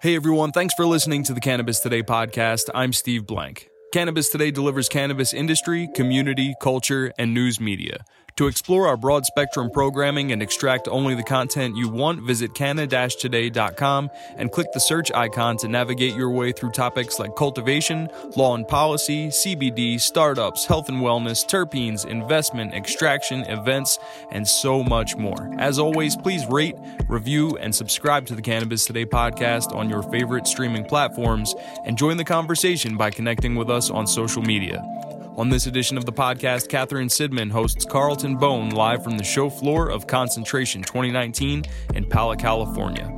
Hey everyone, thanks for listening to the Cannabis Today podcast. I'm Steve Blank. Cannabis Today delivers cannabis industry, community, culture, and news media. To explore our broad spectrum programming and extract only the content you want, visit canna-today.com and click the search icon to navigate your way through topics like cultivation, law and policy, CBD, startups, health and wellness, terpenes, investment, extraction, events, and so much more. As always, please rate, review, and subscribe to the Cannabis Today podcast on your favorite streaming platforms and join the conversation by connecting with us on social media. On this edition of the podcast, Catherine Sidman hosts Carlton Bone live from the show floor of Concentration 2019 in Pala, California.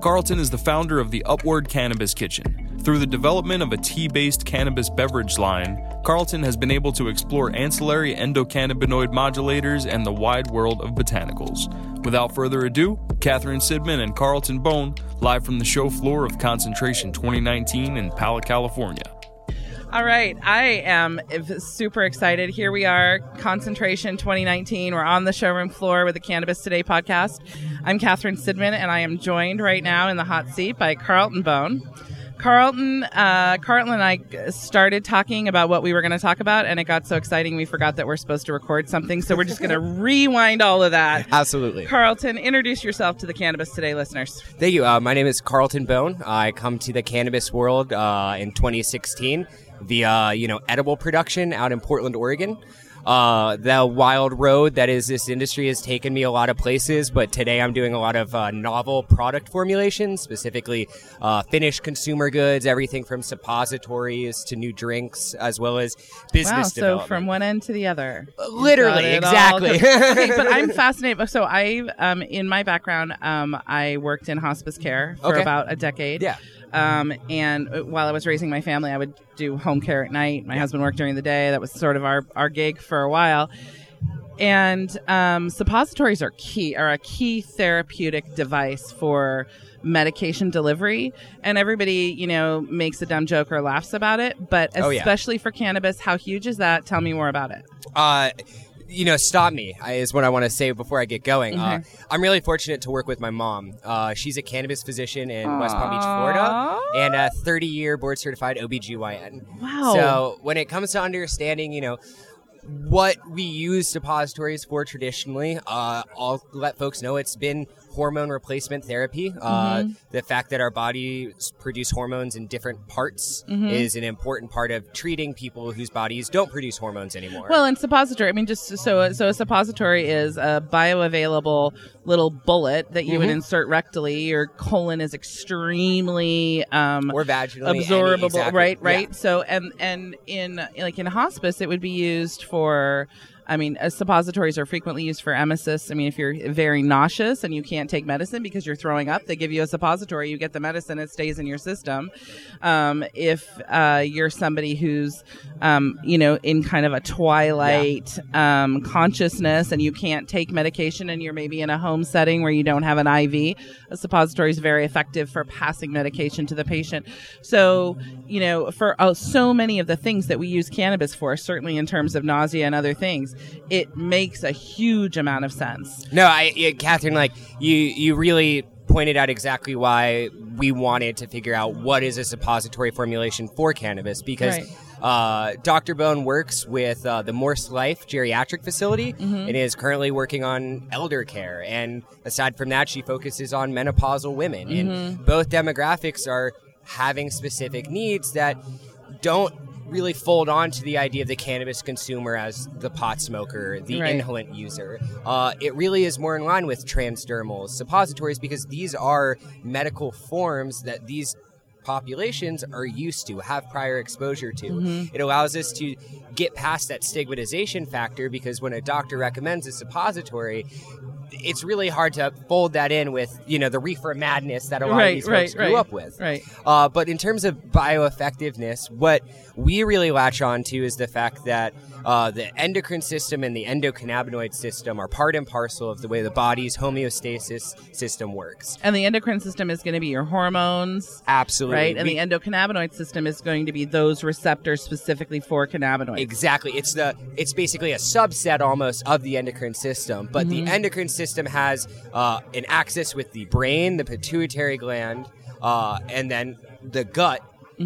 Carlton is the founder of the Upward Cannabis Kitchen. Through the development of a tea based cannabis beverage line, Carlton has been able to explore ancillary endocannabinoid modulators and the wide world of botanicals. Without further ado, Catherine Sidman and Carlton Bone live from the show floor of Concentration 2019 in Pala, California. All right, I am super excited. Here we are, Concentration 2019. We're on the showroom floor with the Cannabis Today podcast. I'm Catherine Sidman, and I am joined right now in the hot seat by Carlton Bone. Carlton, uh, Carlton and I started talking about what we were going to talk about, and it got so exciting we forgot that we're supposed to record something. So we're just going to rewind all of that. Absolutely. Carlton, introduce yourself to the Cannabis Today listeners. Thank you. Uh, my name is Carlton Bone. I come to the cannabis world uh, in 2016 via you know edible production out in Portland, Oregon. Uh, the wild road that is this industry has taken me a lot of places, but today I'm doing a lot of uh, novel product formulations, specifically uh, finished consumer goods, everything from suppositories to new drinks, as well as business wow, development. So from one end to the other, literally, exactly. okay, but I'm fascinated. So I, um, in my background, um, I worked in hospice care for Okay. about a decade. Yeah. Um, and uh, while I was raising my family, I would do home care at night. My husband worked during the day. That was sort of our, our gig for a while. And um, suppositories are key, are a key therapeutic device for medication delivery. And everybody, you know, makes a dumb joke or laughs about it. But Oh, yeah. especially for cannabis, how huge is that? Tell me more about it. Uh, you know, stop me is what I want to say before I get going. Uh, Mm-hmm. I'm really fortunate to work with my mom. Uh, she's a cannabis physician in West Palm Beach, Florida, and a 30 year board certified OBGYN. Wow. So when it comes to understanding, you know, what we use suppositories for traditionally, uh, I'll let folks know it's been hormone replacement therapy. Uh, Mm-hmm. the fact that our bodies produce hormones in different parts Mm-hmm. is an important part of treating people whose bodies don't produce hormones anymore. Well, and suppository. I mean, just so so a suppository is a bioavailable little bullet that you would Mhm. insert rectally. Your colon is extremely um, or vaginally any- absorbable, exactly. right? Yeah. Right. So, and and in like in hospice, it would be used for. I mean, uh, suppositories are frequently used for emesis. I mean, if you're very nauseous and you can't take medicine because you're throwing up, they give you a suppository. You get the medicine; it stays in your system. Um, if uh, you're somebody who's, um, you know, in kind of a twilight um, consciousness and you can't take medication, and you're maybe in a home setting where you don't have an IV, a suppository is very effective for passing medication to the patient. So, you know, for uh, so many of the things that we use cannabis for, certainly in terms of nausea and other things, it makes a huge amount of sense. No, I, yeah, Catherine, like you, you really pointed out exactly why we wanted to figure out what is a suppository formulation for cannabis because. Right. Uh, Dr. Bone works with uh, the Morse Life Geriatric Facility Mm-hmm. and is currently working on elder care. And aside from that, she focuses on menopausal women. Mm-hmm. And both demographics are having specific needs that don't really fold on to the idea of the cannabis consumer as the pot smoker, the Right. inhalant user. Uh, it really is more in line with transdermals, suppositories, because these are medical forms that these populations are used to, have prior exposure to. It allows us to get past that stigmatization factor because when a doctor recommends a suppository, it's really hard to fold that in with you know the reefer madness that a lot Right, of these right, folks grew up with. right. Uh, but in terms of bioeffectiveness, what we really latch on to is the fact that uh, the endocrine system and the endocannabinoid system are part and parcel of the way the body's homeostasis system works. And the endocrine system is going to be your hormones, Absolutely. right? And We- the endocannabinoid system is going to be those receptors specifically for cannabinoids. Exactly. It's the it's basically a subset almost of the endocrine system, but Mm-hmm. the endocrine system has uh, an axis with the brain, the pituitary gland, uh, and then the gut.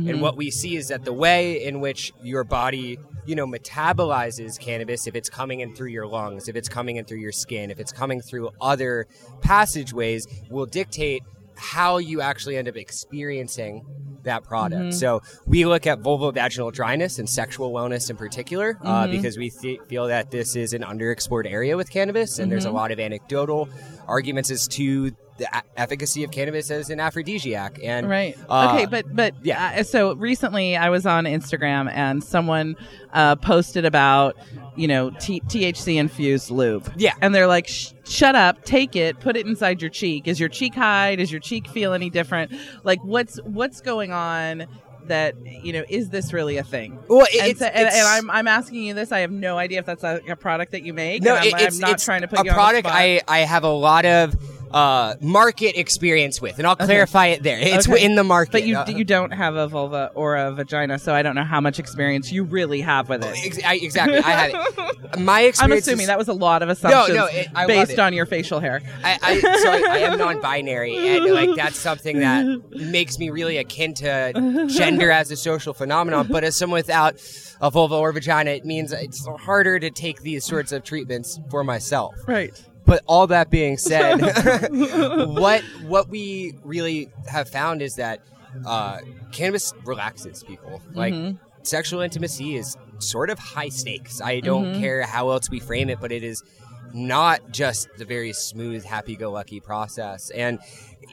And what we see is that the way in which your body, you know, metabolizes cannabis, if it's coming in through your lungs, if it's coming in through your skin, if it's coming through other passageways, will dictate how you actually end up experiencing that product. Mm-hmm. So we look at vulvovaginal dryness and sexual wellness in particular uh, mm-hmm. because we th- feel that this is an underexplored area with cannabis, and there's a mm-hmm. lot of anecdotal arguments as to the efficacy of cannabis as an aphrodisiac. And Right. uh, okay, but but yeah. Uh, so recently, I was on Instagram and someone uh, posted about you know T- THC infused lube. Yeah. and they're like, "Shut up! Take it. Put it inside your cheek. Is your cheek high? Does your cheek feel any different? Like, what's what's going on?" That you know, is this really a thing? Well, it- and, it's- so- and, it's- and I'm I'm asking you this. I have no idea if that's a, a product that you make. No, and I'm, it's, I'm not it's trying to put a you on the product. I, I have a lot of uh, market experience with, and I'll clarify it there. It's Okay. in the market. But you Uh, you don't have a vulva or a vagina, so I don't know how much experience you really have with it. ex- I- exactly. I have it. My experience. I'm assuming is- that was a lot of assumptions no, it- based on your facial hair. I, I, so I, I am non-binary, and like that's something that makes me really akin to gender as a social phenomenon. But as someone without a vulva or vagina, it means it's harder to take these sorts of treatments for myself. Right. But all that being said, what what we really have found is that uh, cannabis relaxes people. Like sexual intimacy is sort of high stakes. I don't care how else we frame it, but it is not just the very smooth, happy-go-lucky process. And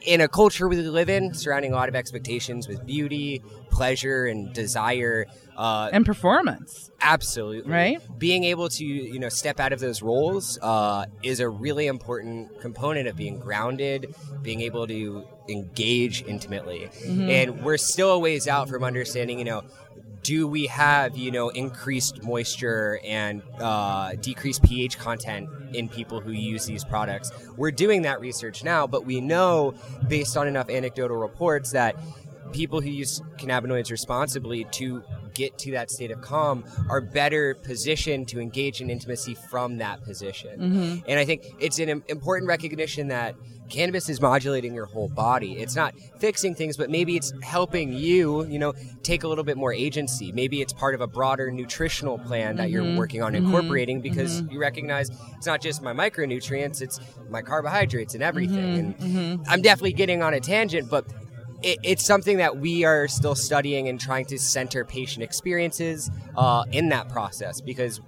in a culture we live in, surrounding a lot of expectations with beauty, pleasure, and desire, uh, And performance. Absolutely. Right? Being able to, you know, step out of those roles uh, is a really important component of being grounded, being able to engage intimately. And we're still a ways out from understanding, you know, do we have, you know, increased moisture and uh, decreased pH content in people who use these products? We're doing that research now, but we know based on enough anecdotal reports that people who use cannabinoids responsibly to get to that state of calm are better positioned to engage in intimacy from that position. Mm-hmm. And I think it's an important recognition that cannabis is modulating your whole body. It's not fixing things, but maybe it's helping you, you know, take a little bit more agency. Maybe it's part of a broader nutritional plan that you're mm-hmm. working on mm-hmm. incorporating because you recognize it's not just my micronutrients, it's my carbohydrates and everything. And I'm definitely getting on a tangent, but it, it's something that we are still studying and trying to center patient experiences uh, in that process because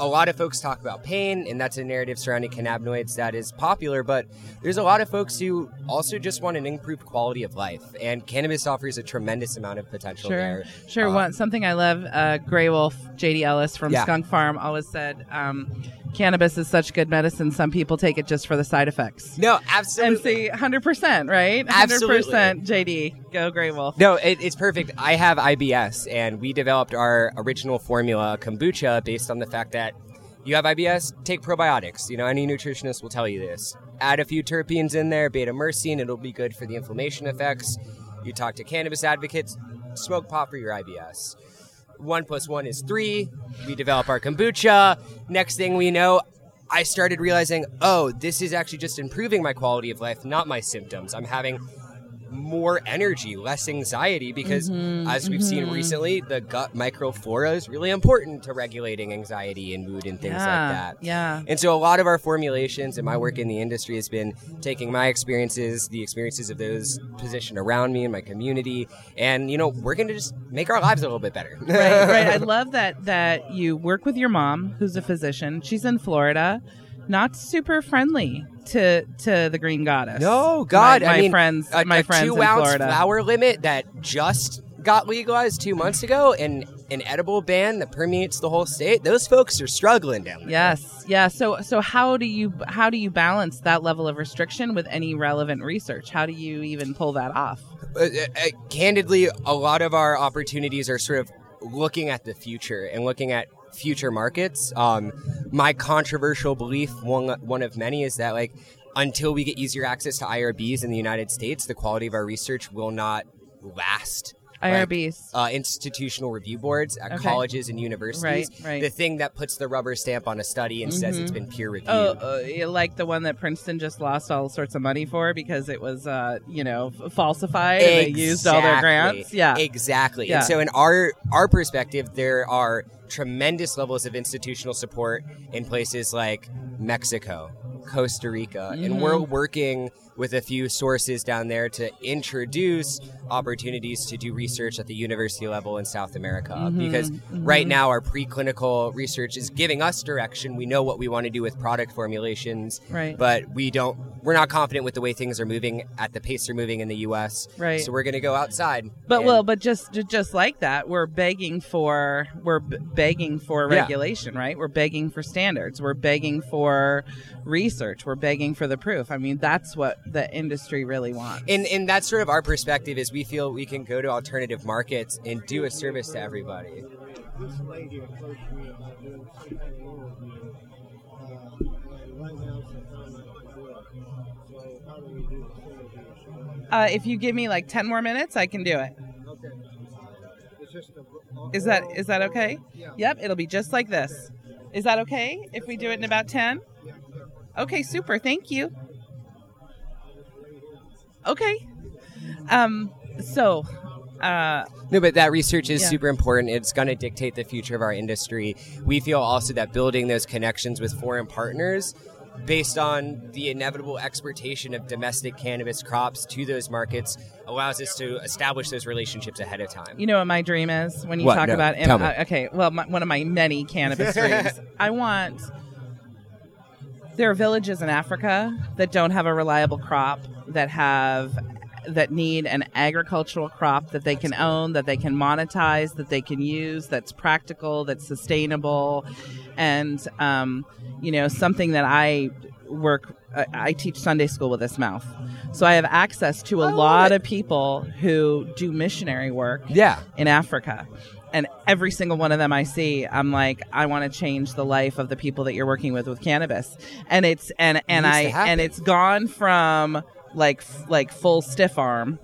a lot of folks talk about pain, and that's a narrative surrounding cannabinoids that is popular, but there's a lot of folks who also just want an improved quality of life, and cannabis offers a tremendous amount of potential Sure. there. Sure. Uh, One something I love, uh, Grey Wolf, JD Ellis from Yeah. Skunk Farm always said, um, cannabis is such good medicine, some people take it just for the side effects. No, absolutely. see, 100%, right? Absolutely. 100% JD. Go Grey Wolf. No, it, it's perfect. I have IBS, and we developed our original formula, kombucha, based on the fact that you have IBS, take probiotics. You know, any nutritionist will tell you this. Add a few terpenes in there, beta myrcene, it'll be good for the inflammation effects. You talk to cannabis advocates, smoke pot for your IBS. One plus one is three. We develop our kombucha. Next thing we know, I started realizing, oh, this is actually just improving my quality of life, not my symptoms. I'm having more energy, less anxiety, because mm-hmm, as we've seen mm-hmm. recently, the gut microflora is really important to regulating anxiety and mood and things yeah. like that. Yeah. And so a lot of our formulations and my work in the industry has been taking my experiences, the experiences of those positioned around me in my community, and you know, we're going to just make our lives a little bit better. right, right. I love that that you work with your mom, who's a physician. She's in Florida, not super friendly to to the green goddess. No, God, my, my I mean, friends, a, my a friends two in ounce Florida. flower limit that just got legalized two months ago, and an edible ban that permeates the whole state. Those folks are struggling down there. Yes, yeah. So so how do you how do you balance that level of restriction with any relevant research? How do you even pull that off? Uh, uh, uh, candidly, a lot of our opportunities are sort of looking at the future and looking at future markets. Um, my controversial belief, one one of many, is that like until we get easier access to IRBs in the United States, the quality of our research will not last like, IRBs. uh, institutional review boards at Okay. colleges and universities. Right, right. The thing that puts the rubber stamp on a study and says it's been peer reviewed. Oh, uh, like the one that Princeton just lost all sorts of money for because it was, uh, you know, falsified and they used all their grants. Yeah. exactly. Yeah. And so, in our our perspective, there are tremendous levels of institutional support in places like Mexico, Costa Rica, and Mhm. we're working with a few sources down there to introduce opportunities to do research at the university level in South America. Mhm, Because mhm. right now, our preclinical research is giving us direction. We know what we want to do with product formulations, Right. but we don't. We're not confident with the way things are moving at the pace they're moving in the U.S. Right. So we're going to go outside. But and- well, but just just like that, we're begging for we're begging for Yeah. regulation, right? We're begging for standards. We're begging for research. We're begging for the proof. I mean, that's what the industry really wants. and and that's sort of our perspective is we feel we can go to alternative markets and do a service to everybody. Uh, if you give me like ten more minutes, I can do it. Okay. Is that is that okay? Yeah. Yep, it'll be just like this. Is that okay if we do it in about ten? Okay, super. Thank you. Okay. Um. So, uh, No, but that research is Yeah. super important. It's going to dictate the future of our industry. We feel also that building those connections with foreign partners based on the inevitable exportation of domestic cannabis crops to those markets allows us to establish those relationships ahead of time. you know what my dream is when you What? talk No, about. tell me. uh, okay, well, my, one of my many cannabis dreams. I want. There are villages in Africa that don't have a reliable crop that have that need an agricultural crop that they can own, that they can monetize, that they can use, that's practical, that's sustainable, and um, you know something that I work. I- teach Sunday school with this mouth, so I have access to a I lot it. of people who do missionary work Yeah. in Africa. And every single one of them I see, I'm like, I want to change the life of the people that you're working with with cannabis. And it's and and needs I and it's gone from like like full stiff arm,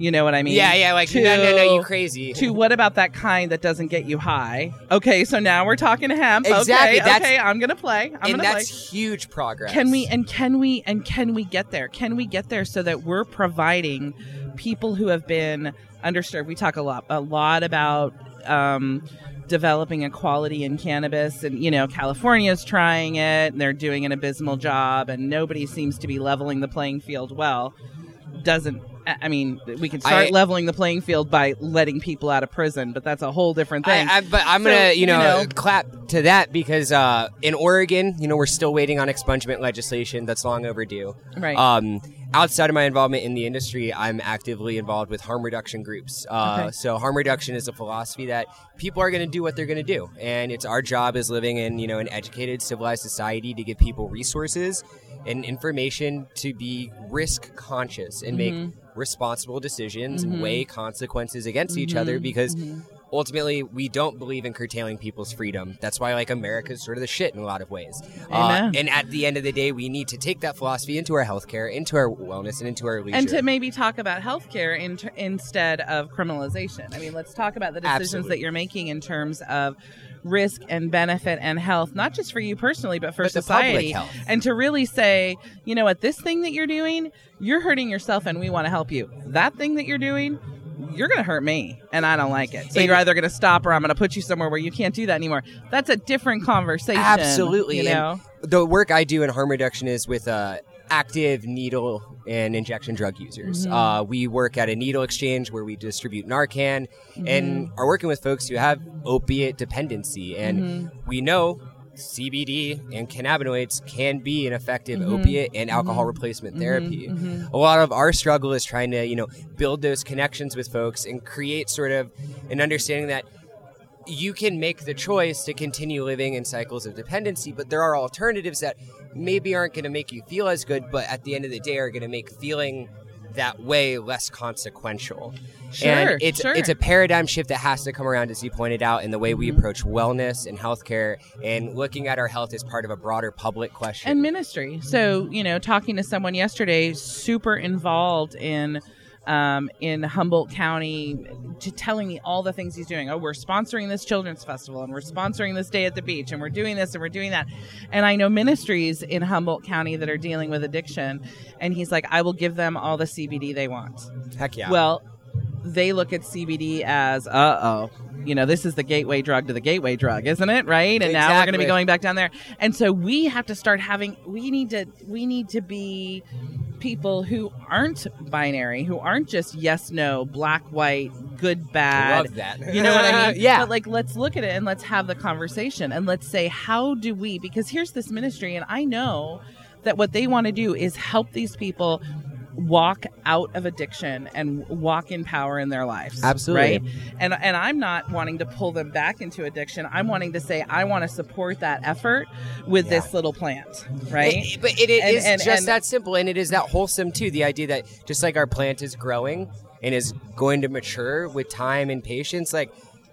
you know what I mean? Yeah, yeah, like to, no, no, no, you crazy. To what about that kind that doesn't get you high? Okay, so now we're talking hemp. Exactly, Okay, that's- okay, I'm gonna play. I'm and that's play. huge progress. Can we and can we and can we get there? Can we get there so that we're providing people who have been underserved? We talk a lot a lot about um, developing equality in cannabis, and you know California's trying it, and they're doing an abysmal job, and nobody seems to be leveling the playing field well. Doesn't I mean we can start I- leveling the playing field by letting people out of prison, but that's a whole different thing. I, I, but I'm So, gonna, you know, you know- clap to that because uh, in Oregon, you know, we're still waiting on expungement legislation that's long overdue. Right. Um, outside of my involvement in the industry, I'm actively involved with harm reduction groups. Uh, Okay. So harm reduction is a philosophy that people are going to do what they're going to do, and it's our job as living in, you know, an educated, civilized society to give people resources and information to be risk conscious and Mm-hmm. Responsible decisions and weigh consequences against each Mm-hmm. other because ultimately we don't believe in curtailing people's freedom that's why like america's sort of the shit in a lot of ways Uh, and at the end of the day we need to take that philosophy into our healthcare into our wellness and into our leisure and to maybe talk about healthcare in ter- instead of criminalization. I mean, let's talk about the decisions Absolutely. that you're making in terms of risk and benefit and health, not just for you personally, but for But the public society. health. And to really say, you know what, this thing that you're doing, you're hurting yourself, and we want to help you. That thing that you're doing. You're going to hurt me, and I don't like it. So you're either going to stop, or I'm going to put you somewhere where you can't do that anymore. That's a different conversation. absolutely you And know. the work i do in harm reduction is with uh, active needle and injection drug users Mm-hmm. uh, we work at a needle exchange where we distribute narcan Mm-hmm. and are working with folks who have opiate dependency and Mm-hmm. we know CBD and cannabinoids can be an effective Mm-hmm. opiate and mm-hmm. alcohol replacement mm-hmm. therapy. Mm-hmm. A lot of our struggle is trying to, you know, build those connections with folks and create sort of an understanding that you can make the choice to continue living in cycles of dependency, but there are alternatives that maybe aren't going to make you feel as good, but at the end of the day are going to make feeling that way less consequential. Sure, and it's sure. it's a paradigm shift that has to come around, as you pointed out, in the way Mm-hmm. we approach wellness and healthcare, and looking at our health as part of a broader public question. and ministry. So, you know, talking to someone yesterday, super involved in um, in Humboldt County, to telling me all the things he's doing. Oh, we're sponsoring this children's festival, and we're sponsoring this day at the beach, and we're doing this, and we're doing that. And I know ministries in Humboldt County that are dealing with addiction, and he's like, I will give them all the CBD they want. Heck yeah. Well, they look at CBD as, uh oh, you know, this is the gateway drug to the gateway drug, isn't it? Right? And now we're going to be going back down there. And so we have to start having, we need to, we need to be people who aren't binary, who aren't just yes, no, black, white, good, bad. love that. You know what I mean? Yeah. But like, let's look at it and let's have the conversation and let's say, how do we, because here's this ministry, and I know that what they want to do is help these people walk out of addiction and walk in power in their lives. Absolutely. Right? And and I'm not wanting to pull them back into addiction. I'm wanting to say I want to support that effort with Yeah. this little plant, right? It- but it, it And- is and- just and- that simple, and it is that wholesome too. The idea that just like our plant is growing and is going to mature with time and patience, like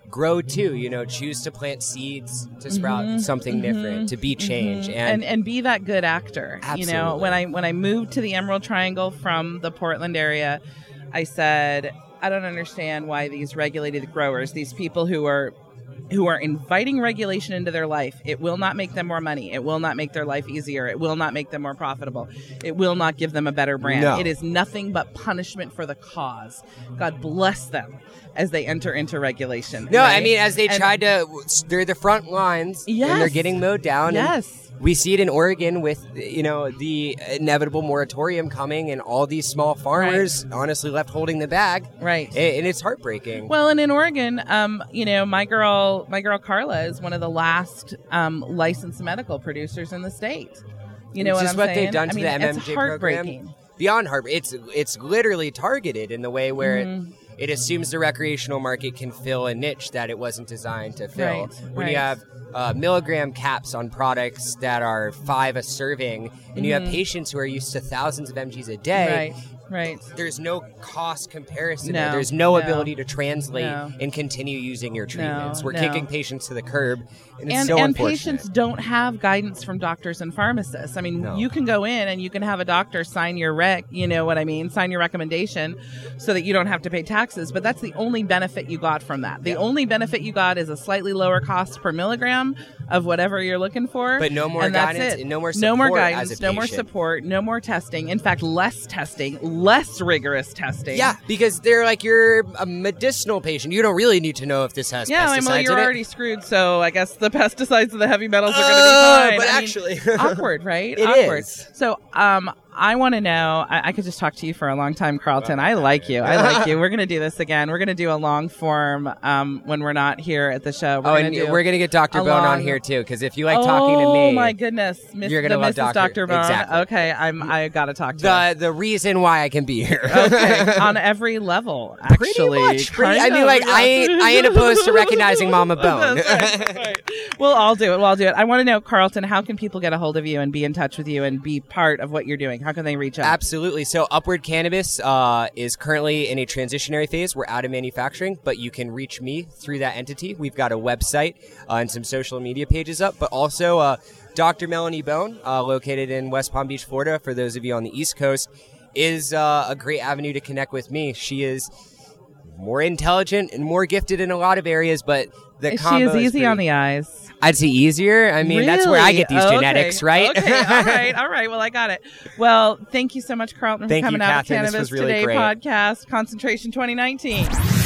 grow too. You know, choose to plant seeds to sprout something different, to be change, Mm-hmm. and and, and be that good actor. You know, when I when I moved to the Emerald Triangle from the Portland area, I said, I don't understand why these regulated growers, these people who are who are inviting regulation into their life, it will not make them more money. It will not make their life easier. It will not make them more profitable. It will not give them a better brand. No. It is nothing but punishment for the cause. God bless them as they enter into regulation. no, I mean as they And- tried to, they're the front lines, and they're getting mowed down. and Yes. We see it in Oregon with you know the inevitable moratorium coming, and all these small farmers honestly left holding the bag, Right. And it's heartbreaking. Well, and in Oregon, um, you know, my girl, my girl Carla is one of the last um, licensed medical producers in the state. You know It's what I'm what saying? they've done I to mean, the it's MMJ heartbreaking. program. Beyond Harper, it's it's literally targeted in the way where Mm-hmm. it, it assumes the recreational market can fill a niche that it wasn't designed to fill. Right, when you have uh, milligram caps on products that are five a serving, and you have patients who are used to thousands of mgs a day, Mm-hmm. Right, right. there's no cost comparison. No. There's no, no, ability to translate no. and continue using your treatments. We're kicking patients to the curb, and it's and, so and patients don't have guidance from doctors and pharmacists. I mean, you can go in and you can have a doctor sign your rec, you know what I mean, sign your recommendation so that you don't have to pay taxes, but that's the only benefit you got from that. The only benefit you got is a slightly lower cost per milligram of whatever you're looking for. But no more guidance it. no more No more guidance, no more support, no more testing. In fact, less testing, less rigorous testing. Yeah, because they're like you're a medicinal patient. You don't really need to know if this has Yeah, pesticides I mean, well, you're in it. already screwed, so I guess the pesticides and the heavy metals are going to be fine. but I mean, actually- awkward, right? It awkward. is. So, um, I want to know. I, I could just talk to you for a long time, Carlton. I like you. I like you. We're going to do this again. We're going to do a long form um, when we're not here at the show. We're oh, gonna and we're gonna get Dr. Bone on here too, because if you like talking to me, Oh my goodness, Miss, You're gonna the love Mrs. Dr. Bone. Exactly. Okay, I'm. I got to talk to the the reason why I can be here. Okay, on every level, actually. Pretty. Pretty, I mean, like I ain't I ain't opposed to recognizing Mama Bone. Right, right. We'll all do it. We'll all do it. I want to know, Carlton, how can people get a hold of you and be in touch with you and be part of what you're doing? How can they reach out? Absolutely. So, Upward Cannabis uh, is currently in a transitionary phase. We're out of manufacturing, but you can reach me through that entity. We've got a website uh, and some social media pages up, but also uh, Dr. Melanie Bone, uh, located in West Palm Beach, Florida, for those of you on the East Coast, is uh, a great avenue to connect with me. She is more intelligent and more gifted in a lot of areas, but the she combo is easy on the eyes. I'd say easier. I mean, that's where I get these Okay. genetics, right? Okay, all right, all right. Well, I got it. Well, thank you so much, Carlton, Thank for you, coming out to Catherine. This Cannabis was really Today great. podcast, Concentration 2019.